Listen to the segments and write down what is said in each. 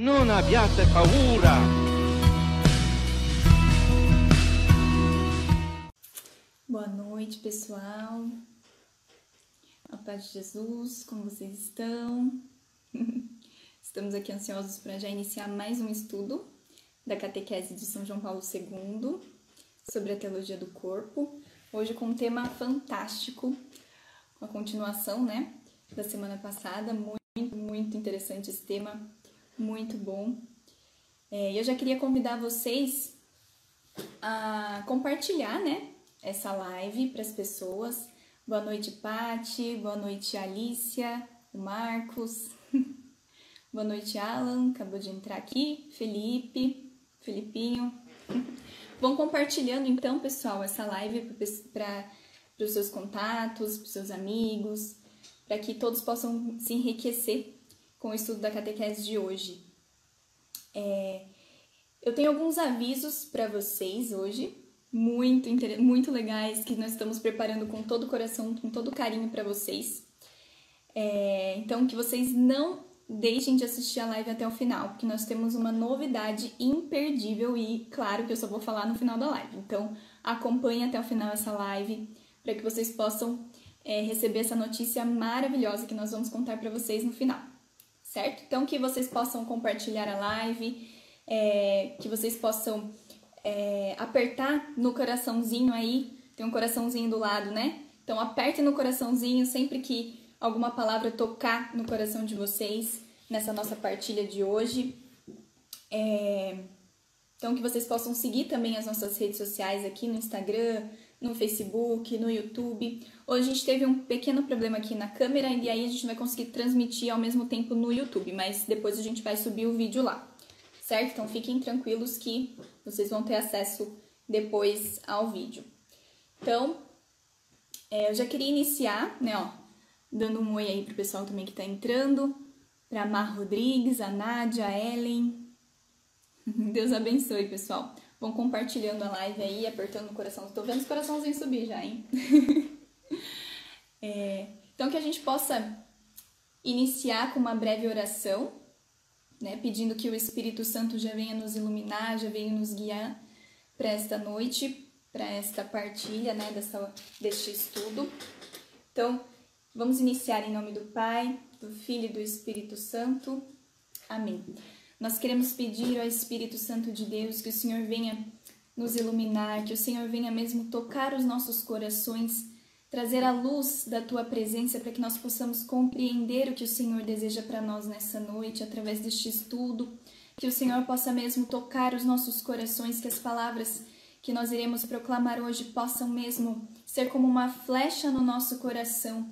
Non abbiate paura. Boa noite, pessoal. A paz de Jesus, como vocês estão? Estamos aqui ansiosos para já iniciar mais um estudo da catequese de São João Paulo II sobre a teologia do corpo. Hoje com um tema fantástico, uma continuação, né, da semana passada, muito, muito interessante esse tema muito bom. É, eu já queria convidar vocês a compartilhar, né, essa live para as pessoas. Boa noite, Pati. Boa noite, Alicia, Marcos. Boa noite, Alan. Acabou de entrar aqui. Felipe, Felipinho. Vão compartilhando então, pessoal, essa live para os seus contatos, para os seus amigos, para que todos possam se enriquecer com o estudo da catequese de hoje. É, eu tenho alguns avisos para vocês hoje, muito, muito legais, que nós estamos preparando com todo o coração, com todo carinho para vocês. É, então, que vocês não deixem de assistir a live até o final, porque nós temos uma novidade imperdível e, claro, que eu só vou falar no final da live. Então, acompanhe até o final essa live para que vocês possam é, receber essa notícia maravilhosa que nós vamos contar para vocês no final certo? Então, que vocês possam compartilhar a live, é, que vocês possam é, apertar no coraçãozinho aí, tem um coraçãozinho do lado, né? Então, aperte no coraçãozinho sempre que alguma palavra tocar no coração de vocês nessa nossa partilha de hoje. É, então, que vocês possam seguir também as nossas redes sociais aqui no Instagram, no Facebook, no YouTube. Hoje a gente teve um pequeno problema aqui na câmera e aí a gente vai conseguir transmitir ao mesmo tempo no YouTube, mas depois a gente vai subir o vídeo lá, certo? Então fiquem tranquilos que vocês vão ter acesso depois ao vídeo. Então, é, eu já queria iniciar, né, ó, dando um oi aí pro pessoal também que tá entrando, pra Mar Rodrigues, a Nádia, a Ellen. Deus abençoe, pessoal. Vão compartilhando a live aí, apertando o coração. Tô vendo os coraçãozinhos subir já, hein? é, então, que a gente possa iniciar com uma breve oração, né? Pedindo que o Espírito Santo já venha nos iluminar, já venha nos guiar para esta noite, para esta partilha, né? Dessa, deste estudo. Então, vamos iniciar em nome do Pai, do Filho e do Espírito Santo. Amém. Nós queremos pedir ao Espírito Santo de Deus que o Senhor venha nos iluminar, que o Senhor venha mesmo tocar os nossos corações, trazer a luz da tua presença para que nós possamos compreender o que o Senhor deseja para nós nessa noite através deste estudo, que o Senhor possa mesmo tocar os nossos corações, que as palavras que nós iremos proclamar hoje possam mesmo ser como uma flecha no nosso coração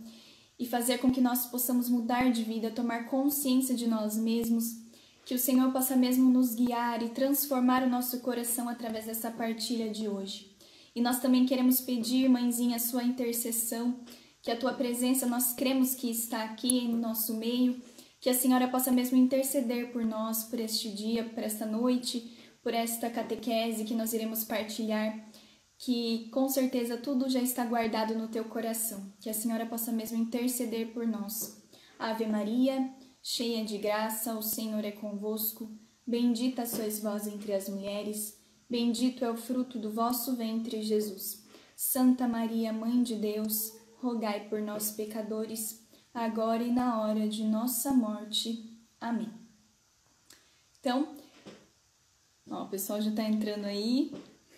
e fazer com que nós possamos mudar de vida, tomar consciência de nós mesmos que o Senhor possa mesmo nos guiar e transformar o nosso coração através dessa partilha de hoje. E nós também queremos pedir, mãezinha, a sua intercessão, que a tua presença nós cremos que está aqui em nosso meio, que a Senhora possa mesmo interceder por nós, por este dia, por esta noite, por esta catequese que nós iremos partilhar, que com certeza tudo já está guardado no teu coração, que a Senhora possa mesmo interceder por nós. Ave Maria, cheia de graça, o Senhor é convosco. Bendita sois vós entre as mulheres, bendito é o fruto do vosso ventre, Jesus. Santa Maria, Mãe de Deus, rogai por nós, pecadores, agora e na hora de nossa morte. Amém. Então, ó, o pessoal já tá entrando aí.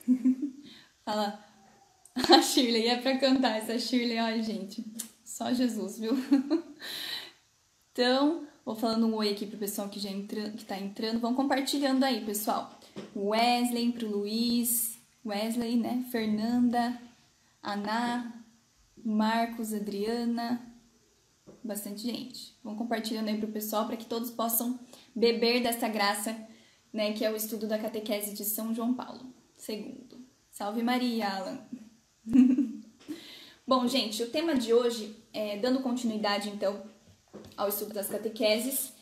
Fala, a Shirley é para cantar essa Shirley, ó, gente. Só Jesus, viu? Então, Vou falando um oi aqui pro pessoal que já entra, que tá entrando. Vão compartilhando aí, pessoal. Wesley, pro Luiz, Wesley, né? Fernanda, Ana, Marcos, Adriana, bastante gente. Vão compartilhando aí pro pessoal para que todos possam beber dessa graça, né? Que é o estudo da catequese de São João Paulo II. Salve Maria, Alan! Bom, gente, o tema de hoje, é, dando continuidade então ao estudo das catequeses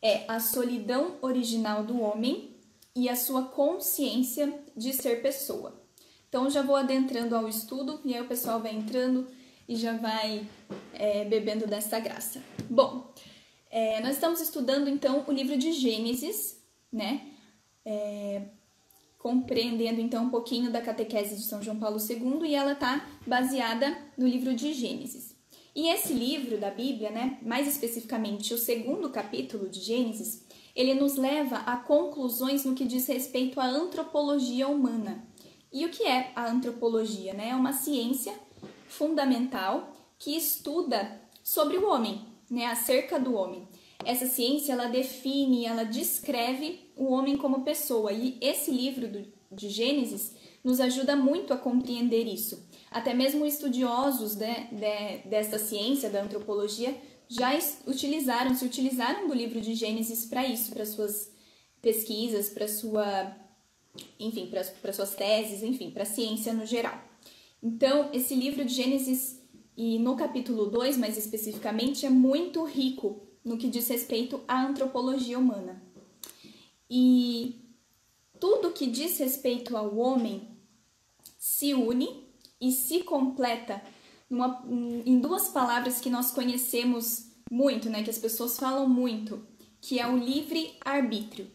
é a solidão original do homem e a sua consciência de ser pessoa. Então, já vou adentrando ao estudo e aí o pessoal vai entrando e já vai é, bebendo dessa graça. Bom, É, nós estamos estudando então o livro de Gênesis, né? É, compreendendo então um pouquinho da catequese de São João Paulo II e ela está baseada no livro de Gênesis. E esse livro da Bíblia, né, mais especificamente o segundo capítulo de Gênesis, ele nos leva a conclusões no que diz respeito à antropologia humana. E o que é a antropologia? Né? É uma ciência fundamental que estuda sobre o homem, né, acerca do homem. Essa ciência ela define, ela descreve o homem como pessoa e esse livro do, de Gênesis nos ajuda muito a compreender isso. Até mesmo estudiosos de, de, ciência, da antropologia, já utilizaram, se utilizaram do livro de Gênesis para isso, para suas pesquisas, para sua, enfim, para suas teses, enfim, para a ciência no geral. Então, esse livro de Gênesis e no capítulo 2, mais especificamente, é muito rico no que diz respeito à antropologia humana. E tudo que diz respeito ao homem se une e se completa numa, em duas palavras que nós conhecemos muito, né, que as pessoas falam muito, que é o livre arbítrio.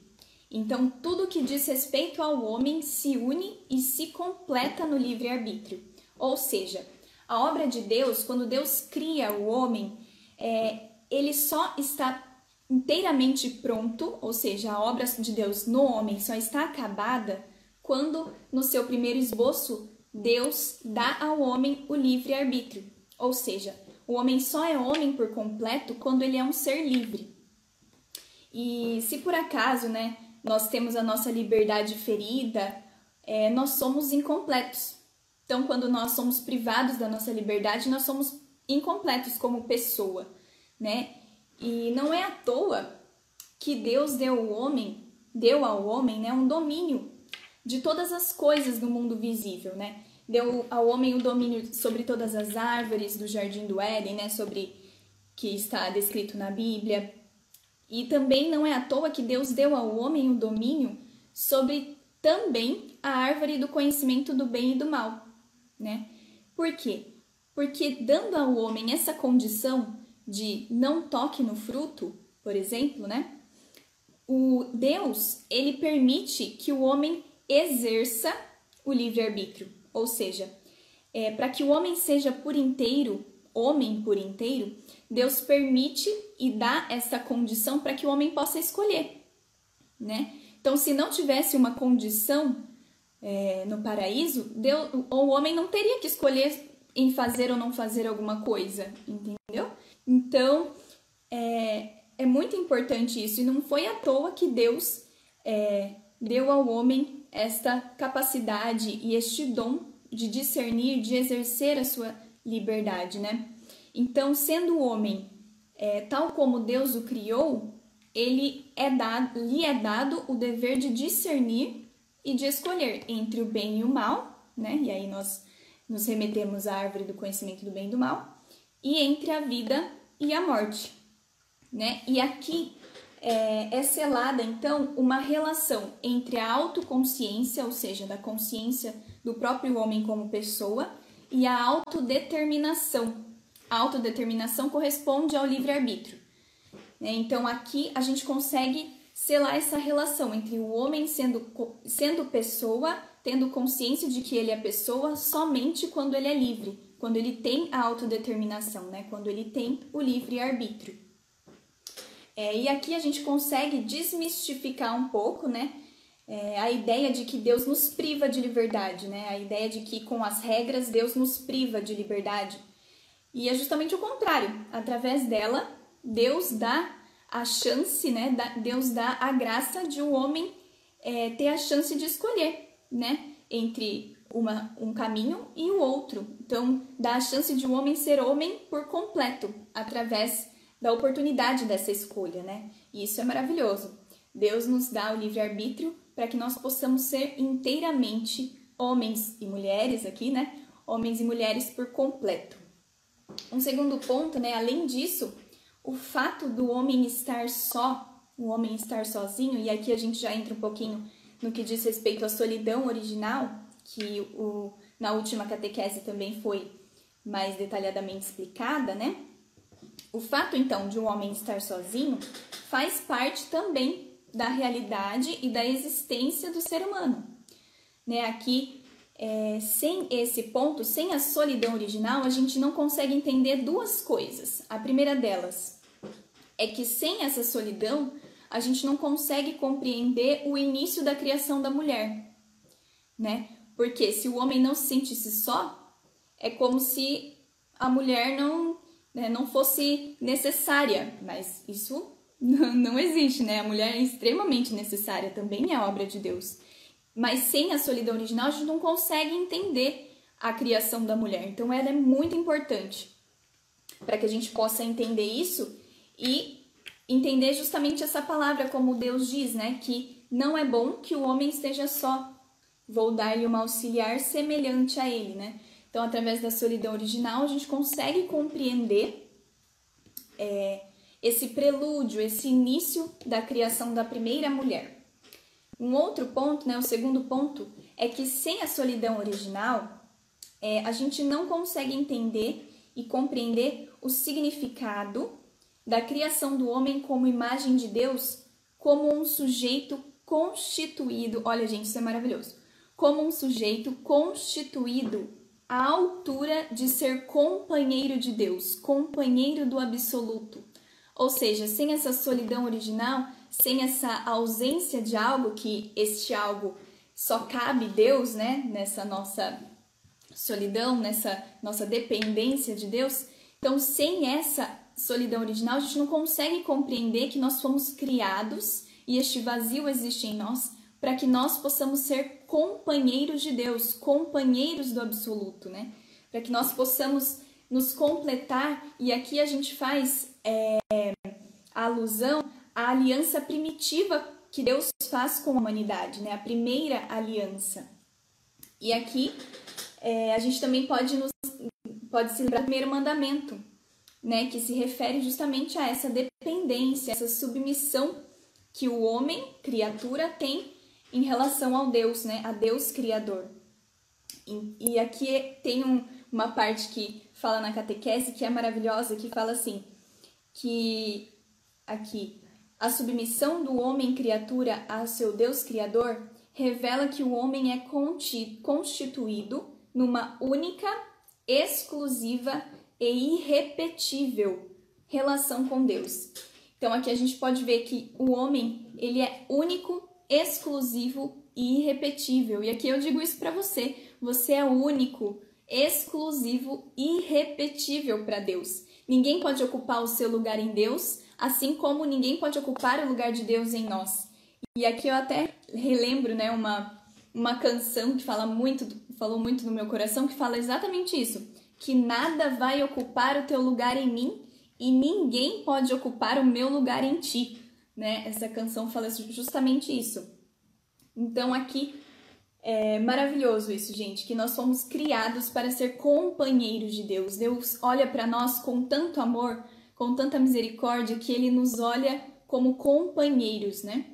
Então, tudo que diz respeito ao homem se une e se completa no livre arbítrio. Ou seja, a obra de Deus, quando Deus cria o homem, é, ele só está inteiramente pronto, ou seja, a obra de Deus no homem só está acabada quando, no seu primeiro esboço, Deus dá ao homem o livre arbítrio, ou seja, o homem só é homem por completo quando ele é um ser livre. E se por acaso, né, nós temos a nossa liberdade ferida, é, nós somos incompletos. Então, quando nós somos privados da nossa liberdade, nós somos incompletos como pessoa, né? E não é à toa que Deus deu ao homem, deu ao homem, né, um domínio de todas as coisas do mundo visível, né? Deu ao homem o domínio sobre todas as árvores do jardim do Éden, né? Sobre que está descrito na Bíblia. E também não é à toa que Deus deu ao homem o domínio sobre também a árvore do conhecimento do bem e do mal, né? Por quê? Porque dando ao homem essa condição de não toque no fruto, por exemplo, né? O Deus, ele permite que o homem exerça o livre-arbítrio, ou seja, é, para que o homem seja por inteiro, homem por inteiro, Deus permite e dá essa condição para que o homem possa escolher, né? Então, se não tivesse uma condição é, no paraíso, Deus, o homem não teria que escolher em fazer ou não fazer alguma coisa, entendeu? Então, é, é muito importante isso, e não foi à toa que Deus é, deu ao homem esta capacidade e este dom de discernir, de exercer a sua liberdade, né? Então, sendo o homem é, tal como Deus o criou, ele é dado, lhe é dado o dever de discernir e de escolher entre o bem e o mal, né? E aí nós nos remetemos à árvore do conhecimento do bem e do mal, e entre a vida e a morte, né? E aqui é, é selada então uma relação entre a autoconsciência, ou seja, da consciência do próprio homem como pessoa, e a autodeterminação. A autodeterminação corresponde ao livre-arbítrio. Né? Então aqui a gente consegue selar essa relação entre o homem sendo, sendo pessoa, tendo consciência de que ele é pessoa somente quando ele é livre, quando ele tem a autodeterminação, né? quando ele tem o livre-arbítrio. É, e aqui a gente consegue desmistificar um pouco, né? É, a ideia de que Deus nos priva de liberdade, né? A ideia de que com as regras Deus nos priva de liberdade. E é justamente o contrário. Através dela, Deus dá a chance, né? Deus dá a graça de o um homem é, ter a chance de escolher, né? Entre uma, um caminho e o outro. Então, dá a chance de um homem ser homem por completo, através da oportunidade dessa escolha, né? E isso é maravilhoso. Deus nos dá o livre-arbítrio para que nós possamos ser inteiramente homens e mulheres aqui, né? Homens e mulheres por completo. Um segundo ponto, né? Além disso, o fato do homem estar só, o homem estar sozinho, e aqui a gente já entra um pouquinho no que diz respeito à solidão original, que o, na última catequese também foi mais detalhadamente explicada, né? O fato então de um homem estar sozinho faz parte também da realidade e da existência do ser humano. Né? Aqui, é, sem esse ponto, sem a solidão original, a gente não consegue entender duas coisas. A primeira delas é que sem essa solidão, a gente não consegue compreender o início da criação da mulher, né? Porque se o homem não se sentisse só, é como se a mulher não, né, não fosse necessária, mas isso não existe, né? A mulher é extremamente necessária, também é obra de Deus. Mas sem a solidão original, a gente não consegue entender a criação da mulher. Então, ela é muito importante para que a gente possa entender isso e entender justamente essa palavra, como Deus diz, né? Que não é bom que o homem esteja só. Vou dar-lhe uma auxiliar semelhante a ele, né? Então, através da solidão original, a gente consegue compreender é, esse prelúdio, esse início da criação da primeira mulher. Um outro ponto, né, o segundo ponto, é que sem a solidão original, é, a gente não consegue entender e compreender o significado da criação do homem como imagem de Deus, como um sujeito constituído. Olha, gente, isso é maravilhoso. Como um sujeito constituído à altura de ser companheiro de Deus, companheiro do absoluto ou seja, sem essa solidão original, sem essa ausência de algo que este algo só cabe Deus, né? Nessa nossa solidão, nessa nossa dependência de Deus. Então, sem essa solidão original, a gente não consegue compreender que nós fomos criados e este vazio existe em nós para que nós possamos ser companheiros de Deus, companheiros do absoluto, né? Para que nós possamos nos completar e aqui a gente faz é, a alusão à aliança primitiva que Deus faz com a humanidade, né? A primeira aliança. E aqui é, a gente também pode nos pode se lembrar do primeiro mandamento, né? Que se refere justamente a essa dependência, essa submissão que o homem, criatura, tem em relação ao Deus, né? A Deus Criador. E, e aqui tem um, uma parte que fala na catequese que é maravilhosa, que fala assim: que aqui a submissão do homem criatura ao seu Deus Criador revela que o homem é constituído numa única, exclusiva e irrepetível relação com Deus. Então aqui a gente pode ver que o homem, ele é único, exclusivo e irrepetível. E aqui eu digo isso para você, você é único, exclusivo e irrepetível para Deus. Ninguém pode ocupar o seu lugar em Deus, assim como ninguém pode ocupar o lugar de Deus em nós. E aqui eu até relembro, né, uma, uma canção que fala muito, falou muito no meu coração, que fala exatamente isso, que nada vai ocupar o teu lugar em mim e ninguém pode ocupar o meu lugar em ti, né? Essa canção fala justamente isso. Então aqui é maravilhoso isso, gente, que nós fomos criados para ser companheiros de Deus. Deus olha para nós com tanto amor, com tanta misericórdia, que ele nos olha como companheiros, né?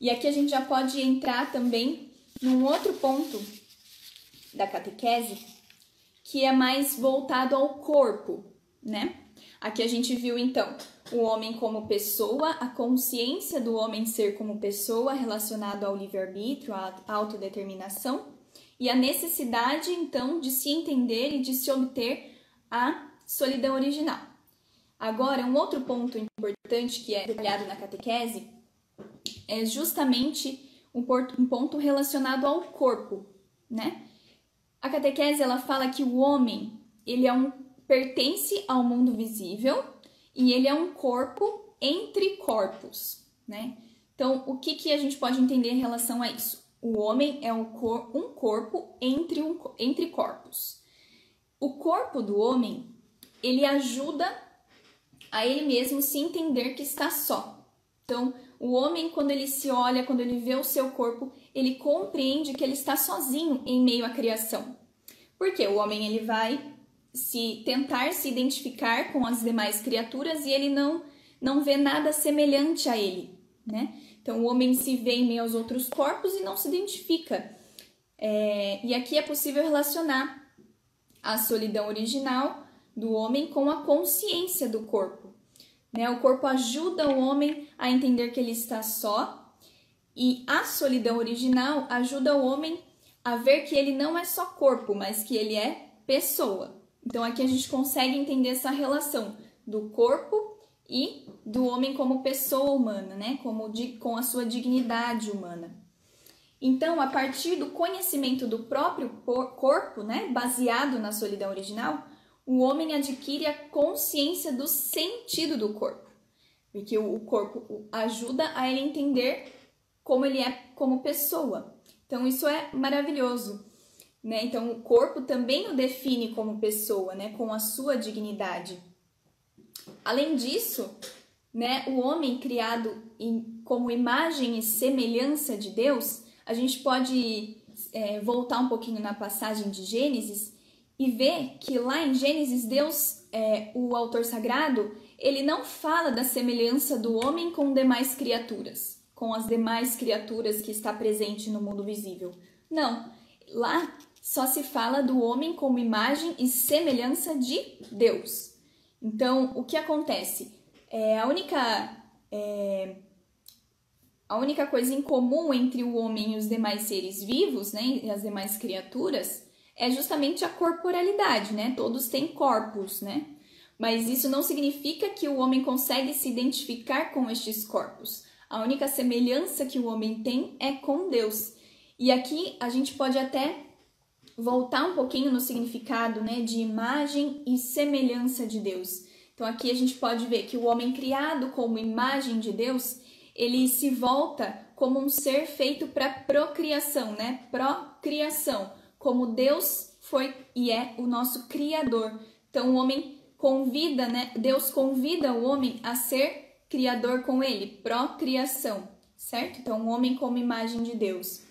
E aqui a gente já pode entrar também num outro ponto da catequese, que é mais voltado ao corpo, né? Aqui a gente viu então o homem como pessoa, a consciência do homem ser como pessoa relacionado ao livre-arbítrio, à autodeterminação, e a necessidade então de se entender e de se obter a solidão original. Agora, um outro ponto importante que é detalhado na catequese é justamente um ponto relacionado ao corpo, né? A catequese ela fala que o homem ele é um pertence ao mundo visível e ele é um corpo entre corpos, né? Então, o que, que a gente pode entender em relação a isso? O homem é um, cor, um corpo entre, um, entre corpos. O corpo do homem, ele ajuda a ele mesmo se entender que está só. Então, o homem, quando ele se olha, quando ele vê o seu corpo, ele compreende que ele está sozinho em meio à criação. Porque o homem ele vai se tentar se identificar com as demais criaturas e ele não não vê nada semelhante a ele, né? Então o homem se vê em meio aos outros corpos e não se identifica. É, e aqui é possível relacionar a solidão original, do homem com a consciência do corpo. Né? O corpo ajuda o homem a entender que ele está só, e a solidão original ajuda o homem a ver que ele não é só corpo, mas que ele é pessoa. Então aqui a gente consegue entender essa relação do corpo e do homem como pessoa humana, né? Como com a sua dignidade humana. Então, a partir do conhecimento do próprio corpo, né, baseado na solidão original, o homem adquire a consciência do sentido do corpo, porque o corpo ajuda a ele entender como ele é como pessoa. Então, isso é maravilhoso. Né? Então, o corpo também o define como pessoa, né? com a sua dignidade. Além disso, né, o homem criado em, como imagem e semelhança de Deus, a gente pode é, voltar um pouquinho na passagem de Gênesis e ver que lá em Gênesis, Deus, é, o autor sagrado, ele não fala da semelhança do homem com demais criaturas, com as demais criaturas que está presente no mundo visível. Não, lá só se fala do homem como imagem e semelhança de Deus. Então, o que acontece? É, a única é, a única coisa em comum entre o homem e os demais seres vivos, né, e as demais criaturas, é justamente a corporalidade, né? Todos têm corpos, né? Mas isso não significa que o homem consegue se identificar com estes corpos. A única semelhança que o homem tem é com Deus. E aqui a gente pode até voltar um pouquinho no significado, né, de imagem e semelhança de Deus. Então aqui a gente pode ver que o homem criado como imagem de Deus, ele se volta como um ser feito para procriação, né? Procriação, como Deus foi e é o nosso criador. Então o homem convida, né? Deus convida o homem a ser criador com ele, procriação, certo? Então o homem como imagem de Deus,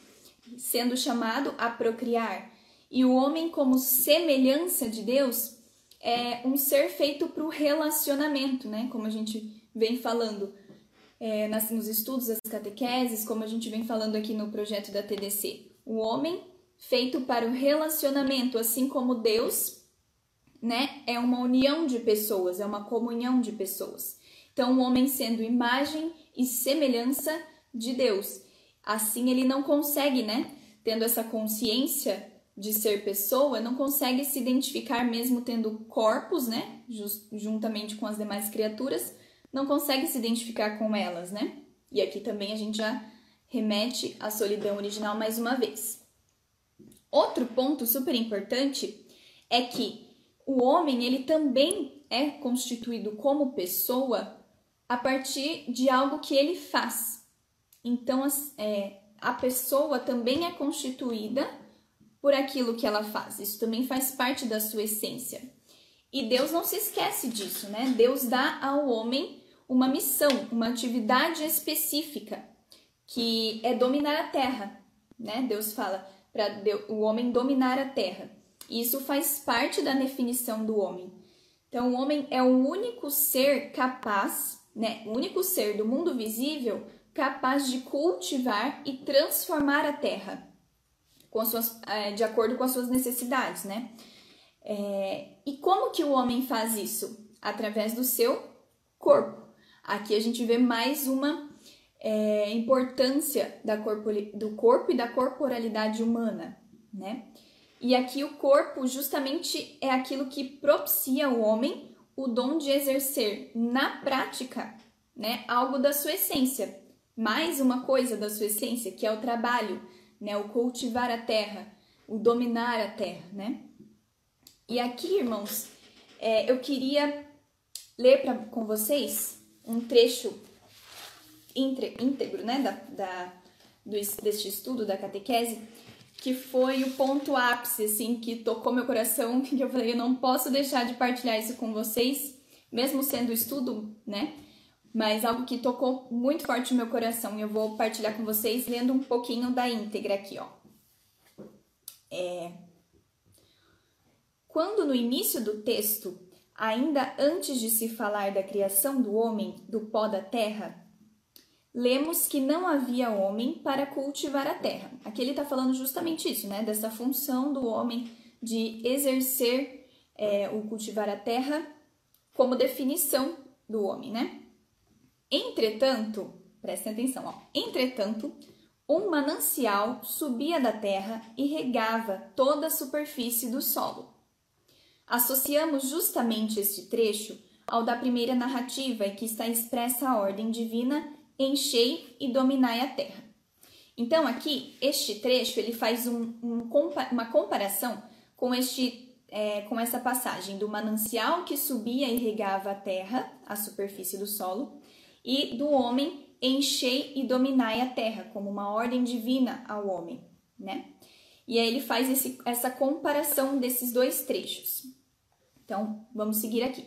sendo chamado a procriar. E o homem como semelhança de Deus, é um ser feito para o relacionamento, né? Como a gente vem falando é, nas, nos estudos das catequeses, como a gente vem falando aqui no projeto da TDC. O homem feito para o relacionamento, assim como Deus, né? É uma união de pessoas, é uma comunhão de pessoas. Então, o homem sendo imagem e semelhança de Deus. Assim, ele não consegue, né? Tendo essa consciência de ser pessoa não consegue se identificar mesmo tendo corpos, né, Just, juntamente com as demais criaturas, não consegue se identificar com elas, né? E aqui também a gente já remete à solidão original mais uma vez. Outro ponto super importante é que o homem ele também é constituído como pessoa a partir de algo que ele faz. Então, é, a pessoa também é constituída por aquilo que ela faz. Isso também faz parte da sua essência. E Deus não se esquece disso, né? Deus dá ao homem uma missão, uma atividade específica, que é dominar a terra, né? Deus fala para o homem dominar a terra. E isso faz parte da definição do homem. Então, o homem é o único ser capaz, né? O único ser do mundo visível capaz de cultivar e transformar a terra com suas, é, de acordo com as suas necessidades, né? É, e como que o homem faz isso? Através do seu corpo. Aqui a gente vê mais uma é, importância corpo, do corpo e da corporalidade humana, né? E aqui o corpo justamente é aquilo que propicia ao homem o dom de exercer na prática, né, algo da sua essência, mais uma coisa da sua essência, que é o trabalho, né? O cultivar a terra, o dominar a terra, né? E aqui, irmãos, é, eu queria ler pra, com vocês um trecho íntegro, né, da, da, do, deste estudo da catequese, que foi o ponto ápice, assim, que tocou meu coração, que eu falei, eu não posso deixar de partilhar isso com vocês, mesmo sendo estudo, né, mas algo que tocou muito forte no meu coração e eu vou partilhar com vocês lendo um pouquinho da íntegra aqui, ó. É... Quando no início do texto, ainda antes de se falar da criação do homem do pó da terra, lemos que não havia homem para cultivar a terra. Aqui ele está falando justamente isso, né? Dessa função do homem de exercer é, o cultivar a terra como definição do homem, né? Entretanto, prestem atenção, ó. Entretanto, um manancial subia da terra e regava toda a superfície do solo. Associamos justamente este trecho ao da primeira narrativa, em que está expressa a ordem divina: enchei e dominai a terra. Então, aqui, este trecho ele faz um, um, uma comparação com, este, é, com essa passagem do manancial que subia e regava a terra, a superfície do solo, e do homem enchei e dominai a terra, como uma ordem divina ao homem, né? E aí ele faz esse, essa comparação desses dois trechos. Então, vamos seguir aqui.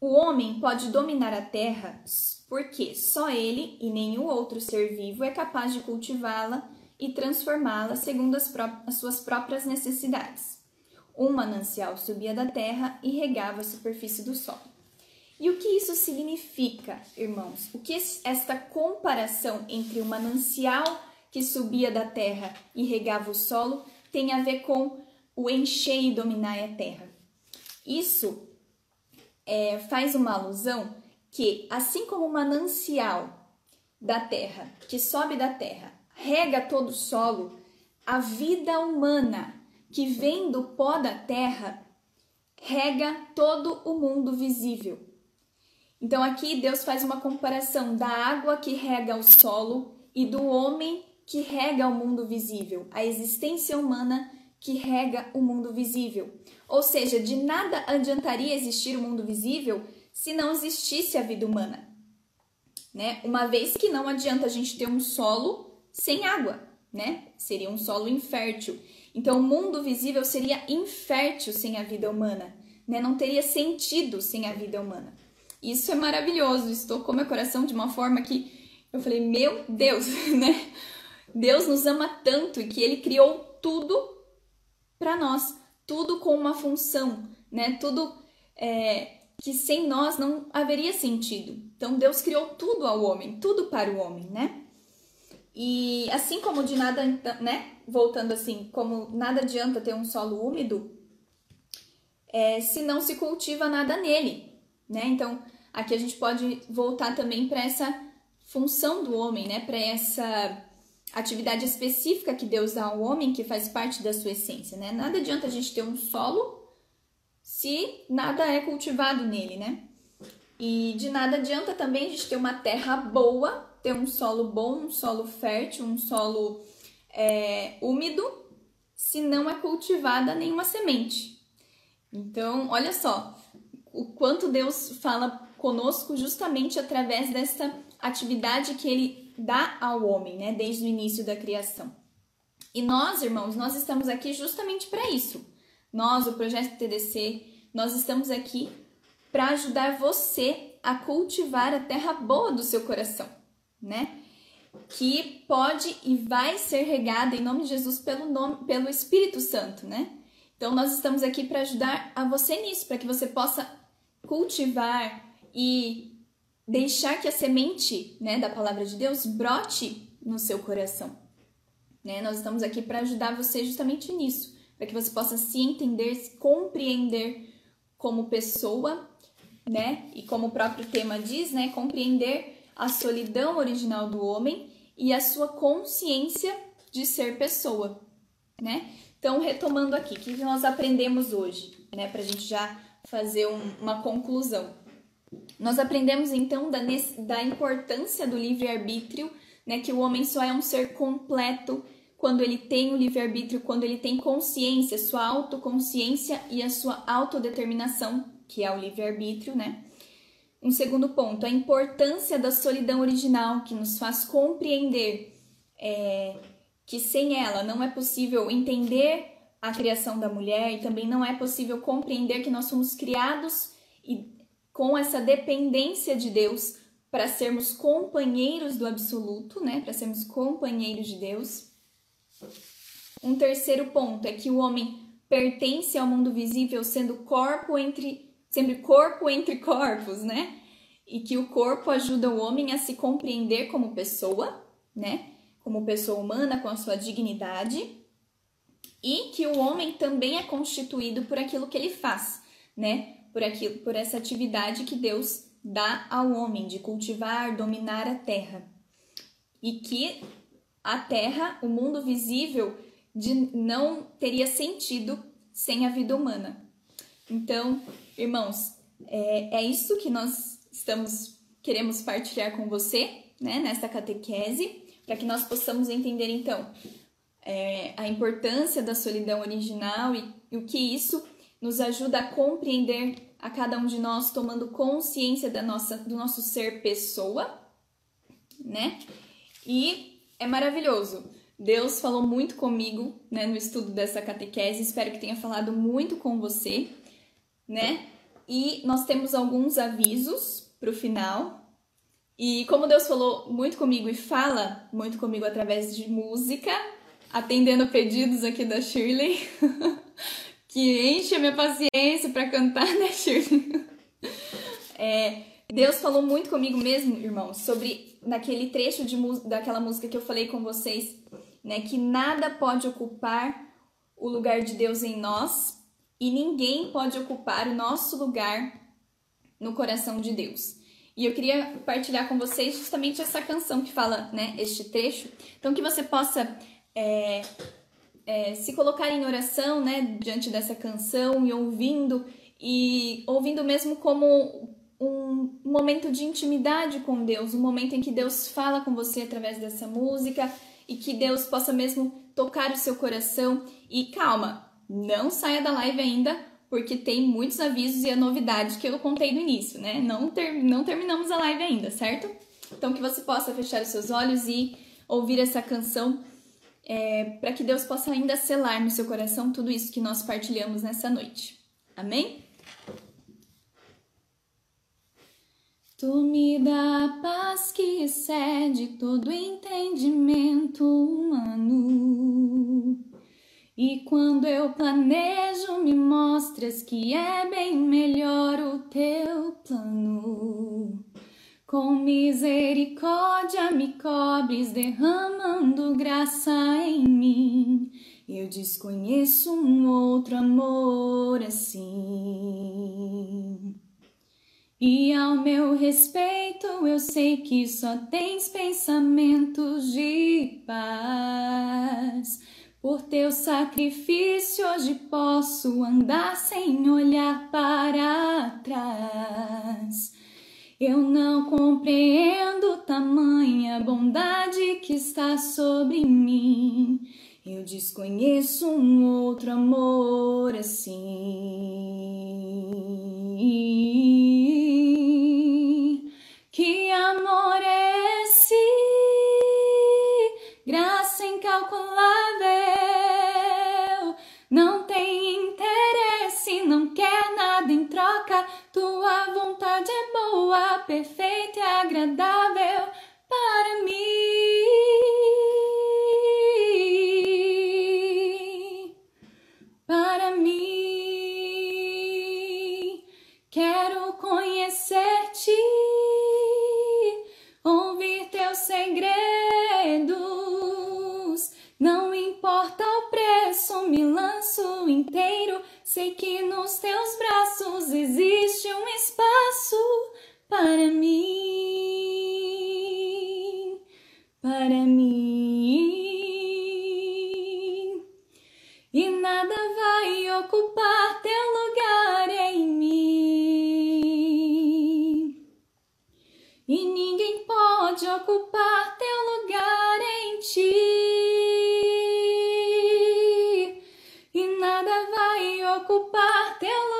O homem pode dominar a terra porque só ele e nenhum outro ser vivo é capaz de cultivá-la e transformá-la segundo as, as, suas próprias necessidades. Um manancial subia da terra e regava a superfície do solo. E o que isso significa, irmãos? O que esta comparação entre o manancial que subia da terra e regava o solo tem a ver com o encher e dominar a terra? Isso é, faz uma alusão que, assim como o manancial da terra, que sobe da terra, rega todo o solo, a vida humana que vem do pó da terra rega todo o mundo visível. Então aqui Deus faz uma comparação da água que rega o solo e do homem que rega o mundo visível, a existência humana que rega o mundo visível. Ou seja, de nada adiantaria existir o mundo visível se não existisse a vida humana. Né? Uma vez que não adianta a gente ter um solo sem água, né? Seria um solo infértil. Então o mundo visível seria infértil sem a vida humana, né? Não teria sentido sem a vida humana. Isso é maravilhoso, isso tocou meu coração de uma forma que eu falei, meu Deus, né? Deus nos ama tanto e que ele criou tudo para nós, tudo com uma função, né? Tudo é, que sem nós não haveria sentido. Então Deus criou tudo ao homem, tudo para o homem, né? E assim como de nada, né? Voltando assim, como nada adianta ter um solo úmido, é, se não se cultiva nada nele, né? Então, aqui a gente pode voltar também para essa função do homem, né? Para essa atividade específica que Deus dá ao homem, que faz parte da sua essência, né? Nada adianta a gente ter um solo se nada é cultivado nele, né? E de nada adianta também a gente ter uma terra boa, ter um solo bom, um solo fértil, um solo é, úmido, se não é cultivada nenhuma semente. Então, olha só, o quanto Deus fala conosco justamente através dessa atividade que ele dá ao homem, né, desde o início da criação. E nós, irmãos, nós estamos aqui justamente para isso. Nós, o projeto TDC, nós estamos aqui para ajudar você a cultivar a terra boa do seu coração, né? Que pode e vai ser regada em nome de Jesus pelo nome, pelo Espírito Santo, né? Então nós estamos aqui para ajudar a você nisso, para que você possa cultivar e deixar que a semente né, da palavra de Deus brote no seu coração. Né? Nós estamos aqui para ajudar você justamente nisso, para que você possa se entender, se compreender como pessoa, né? E como o próprio tema diz, né? Compreender a solidão original do homem e a sua consciência de ser pessoa, né? Então, retomando aqui, o que nós aprendemos hoje, né? Para a gente já fazer um, uma conclusão. Nós aprendemos então da, da importância do livre-arbítrio, né, que o homem só é um ser completo quando ele tem o livre-arbítrio, quando ele tem consciência, sua autoconsciência e a sua autodeterminação, que é o livre-arbítrio, né? Um segundo ponto, a importância da solidão original, que nos faz compreender é, que sem ela não é possível entender a criação da mulher e também não é possível compreender que nós somos criados e com essa dependência de Deus para sermos companheiros do absoluto, né? Para sermos companheiros de Deus. Um terceiro ponto é que o homem pertence ao mundo visível sendo corpo entre sempre corpo entre corpos, né? E que o corpo ajuda o homem a se compreender como pessoa, né? Como pessoa humana com a sua dignidade e que o homem também é constituído por aquilo que ele faz. né? Por aquilo, por essa atividade que Deus dá ao homem de cultivar, dominar a terra. E que a terra, o mundo visível, de, não teria sentido sem a vida humana. Então, irmãos, é, é isso que nós estamos queremos partilhar com você, né, nesta catequese, para que nós possamos entender então é, a importância da solidão original e, e o que isso nos ajuda a compreender a cada um de nós, tomando consciência da nossa, do nosso ser pessoa, né? E é maravilhoso. Deus falou muito comigo, né, no estudo dessa catequese. Espero que tenha falado muito com você, né? E nós temos alguns avisos para o final. E como Deus falou muito comigo e fala muito comigo através de música, atendendo pedidos aqui da Shirley, que enche a minha paciência para cantar, né, Shirley? É, Deus falou muito comigo mesmo, irmãos, sobre naquele trecho de daquela música que eu falei com vocês, né, que nada pode ocupar o lugar de Deus em nós e ninguém pode ocupar o nosso lugar no coração de Deus. E eu queria partilhar com vocês justamente essa canção que fala, né, este trecho. Então que você possa é, é, se colocar em oração, né, diante dessa canção e ouvindo e ouvindo mesmo como um momento de intimidade com Deus, um momento em que Deus fala com você através dessa música e que Deus possa mesmo tocar o seu coração. E calma, não saia da live ainda, porque tem muitos avisos e a novidade que eu contei no início, né? Não, ter, não terminamos a live ainda, certo? Então que você possa fechar os seus olhos e ouvir essa canção é, para que Deus possa ainda selar no seu coração tudo isso que nós partilhamos nessa noite. Amém? Tu me dá paz que excede todo entendimento humano. E quando eu planejo, me mostras que é bem melhor o teu plano. Com misericórdia me cobres, derramando graça em mim. Eu desconheço um outro amor assim. E ao meu respeito, eu sei que só tens pensamentos de paz. Por teu sacrifício, hoje posso andar sem olhar para trás. Eu não compreendo tamanha bondade que está sobre mim. Eu desconheço um outro amor assim. Que amor é esse? Graça incalculável. Ocupar teu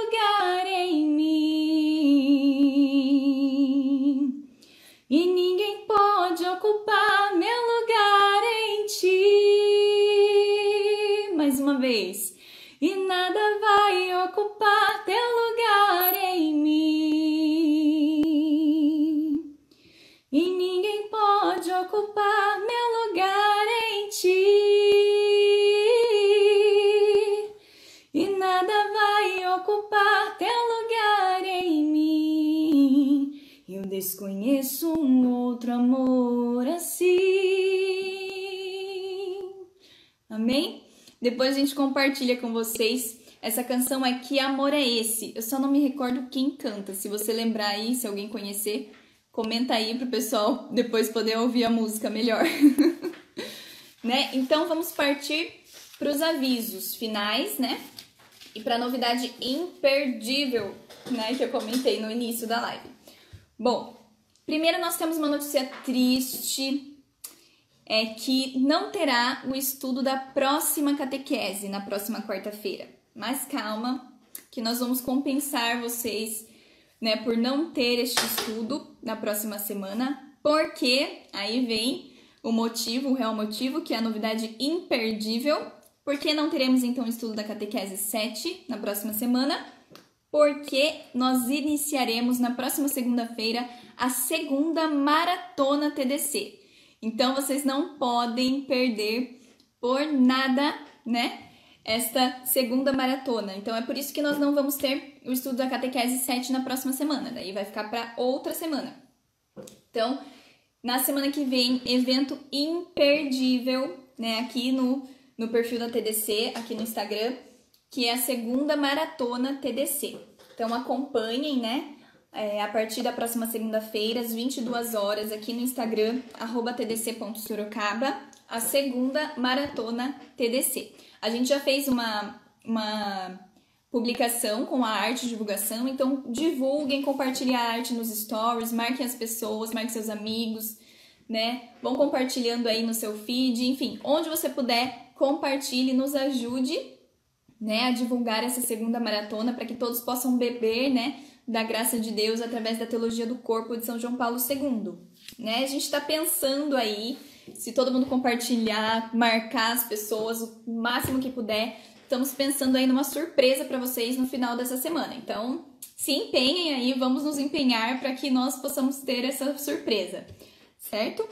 compartilha com vocês Essa canção é Que Amor é Esse? Eu só não me recordo quem canta. Se você lembrar aí, se alguém conhecer, comenta aí pro pessoal depois poder ouvir a música melhor. né? Então vamos partir para os avisos finais, né? E para a novidade imperdível, né, que eu comentei no início da live. Bom, primeiro nós temos uma notícia triste, é que não terá o estudo da próxima catequese na próxima quarta-feira. Mas calma, que nós vamos compensar vocês, né, por não ter este estudo na próxima semana, porque aí vem o motivo, o real motivo, que é a novidade imperdível por que não teremos então o estudo da catequese 7 na próxima semana? Porque nós iniciaremos na próxima segunda-feira a segunda maratona TDC. Então vocês não podem perder por nada, né? Esta segunda maratona. Então é por isso que nós não vamos ter o estudo da catequese 7 na próxima semana. Daí vai ficar para outra semana. Então, na semana que vem, evento imperdível, né? Aqui no no perfil da TDC aqui no Instagram, que é a segunda maratona TDC. Então acompanhem, né? É, a partir da próxima segunda-feira, às 22 horas, aqui no Instagram, tdc.sorocaba, a segunda maratona TDC. A gente já fez uma, uma publicação com a arte divulgação, então divulguem, compartilhem a arte nos stories, marquem as pessoas, marquem seus amigos, né? Vão compartilhando aí no seu feed, enfim, onde você puder compartilhe, nos ajude né, a divulgar essa segunda maratona para que todos possam beber né, da graça de Deus através da teologia do corpo de São João Paulo II. Né? A gente está pensando aí, se todo mundo compartilhar, marcar as pessoas o máximo que puder, estamos pensando aí numa surpresa para vocês no final dessa semana. Então, se empenhem aí, vamos nos empenhar para que nós possamos ter essa surpresa, certo?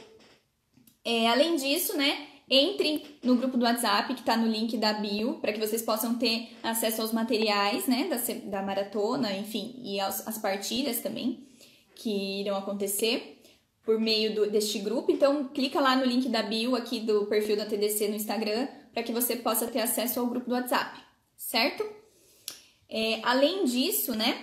É, além disso, né, entre no grupo do WhatsApp que está no link da bio, para que vocês possam ter acesso aos materiais né, da, da maratona, enfim, e aos, as partidas também que irão acontecer por meio do, deste grupo. Então, clica lá no link da bio aqui do perfil da TDC no Instagram para que você possa ter acesso ao grupo do WhatsApp, certo? É, além disso, né,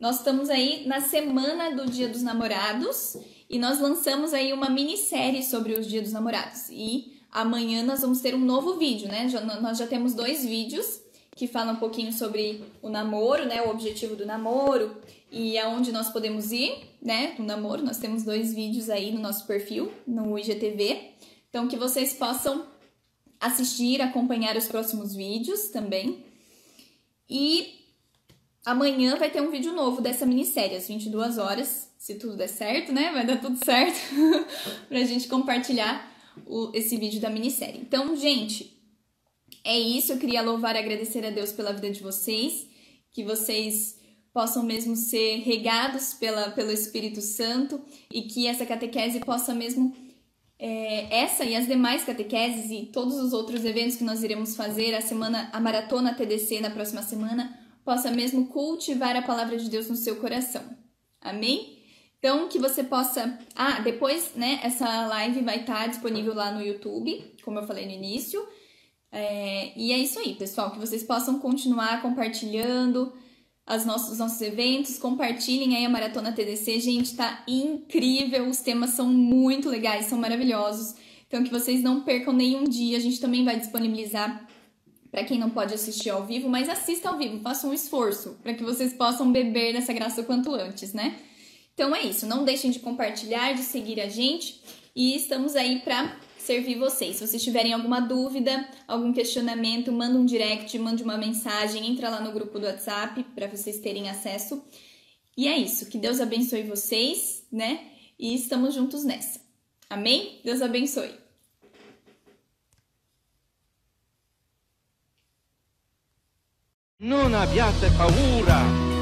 nós estamos aí na semana do Dia dos Namorados e nós lançamos aí uma minissérie sobre os Dia dos Namorados. E Amanhã nós vamos ter um novo vídeo, né? Já, nós já temos dois vídeos que falam um pouquinho sobre o namoro, né? O objetivo do namoro e aonde nós podemos ir, né? No namoro, nós temos dois vídeos aí no nosso perfil, no IGTV. Então, que vocês possam assistir, acompanhar os próximos vídeos também. E amanhã vai ter um vídeo novo dessa minissérie, às 22 horas, se tudo der certo, né? Vai dar tudo certo pra gente compartilhar o, esse vídeo da minissérie. Então, gente, é isso. Eu queria louvar e agradecer a Deus pela vida de vocês, que vocês possam mesmo ser regados pela, pelo Espírito Santo e que essa catequese possa mesmo é, essa e as demais catequeses e todos os outros eventos que nós iremos fazer, a semana, a maratona TDC na próxima semana, possa mesmo cultivar a palavra de Deus no seu coração. Amém? Então, que você possa. Ah, depois, né? Essa live vai estar disponível lá no YouTube, como eu falei no início. É, e é isso aí, pessoal. Que vocês possam continuar compartilhando as nossos, os nossos eventos. Compartilhem aí a Maratona TDC. Gente, tá incrível. Os temas são muito legais, são maravilhosos. Então, que vocês não percam nenhum dia. A gente também vai disponibilizar para quem não pode assistir ao vivo, mas assista ao vivo, faça um esforço para que vocês possam beber dessa graça o quanto antes, né? Então é isso, não deixem de compartilhar, de seguir a gente e estamos aí para servir vocês. Se vocês tiverem alguma dúvida, algum questionamento, manda um direct, mande uma mensagem, entra lá no grupo do WhatsApp para vocês terem acesso. E é isso, que Deus abençoe vocês, né? E estamos juntos nessa. Amém? Deus abençoe. Non abbiate paura.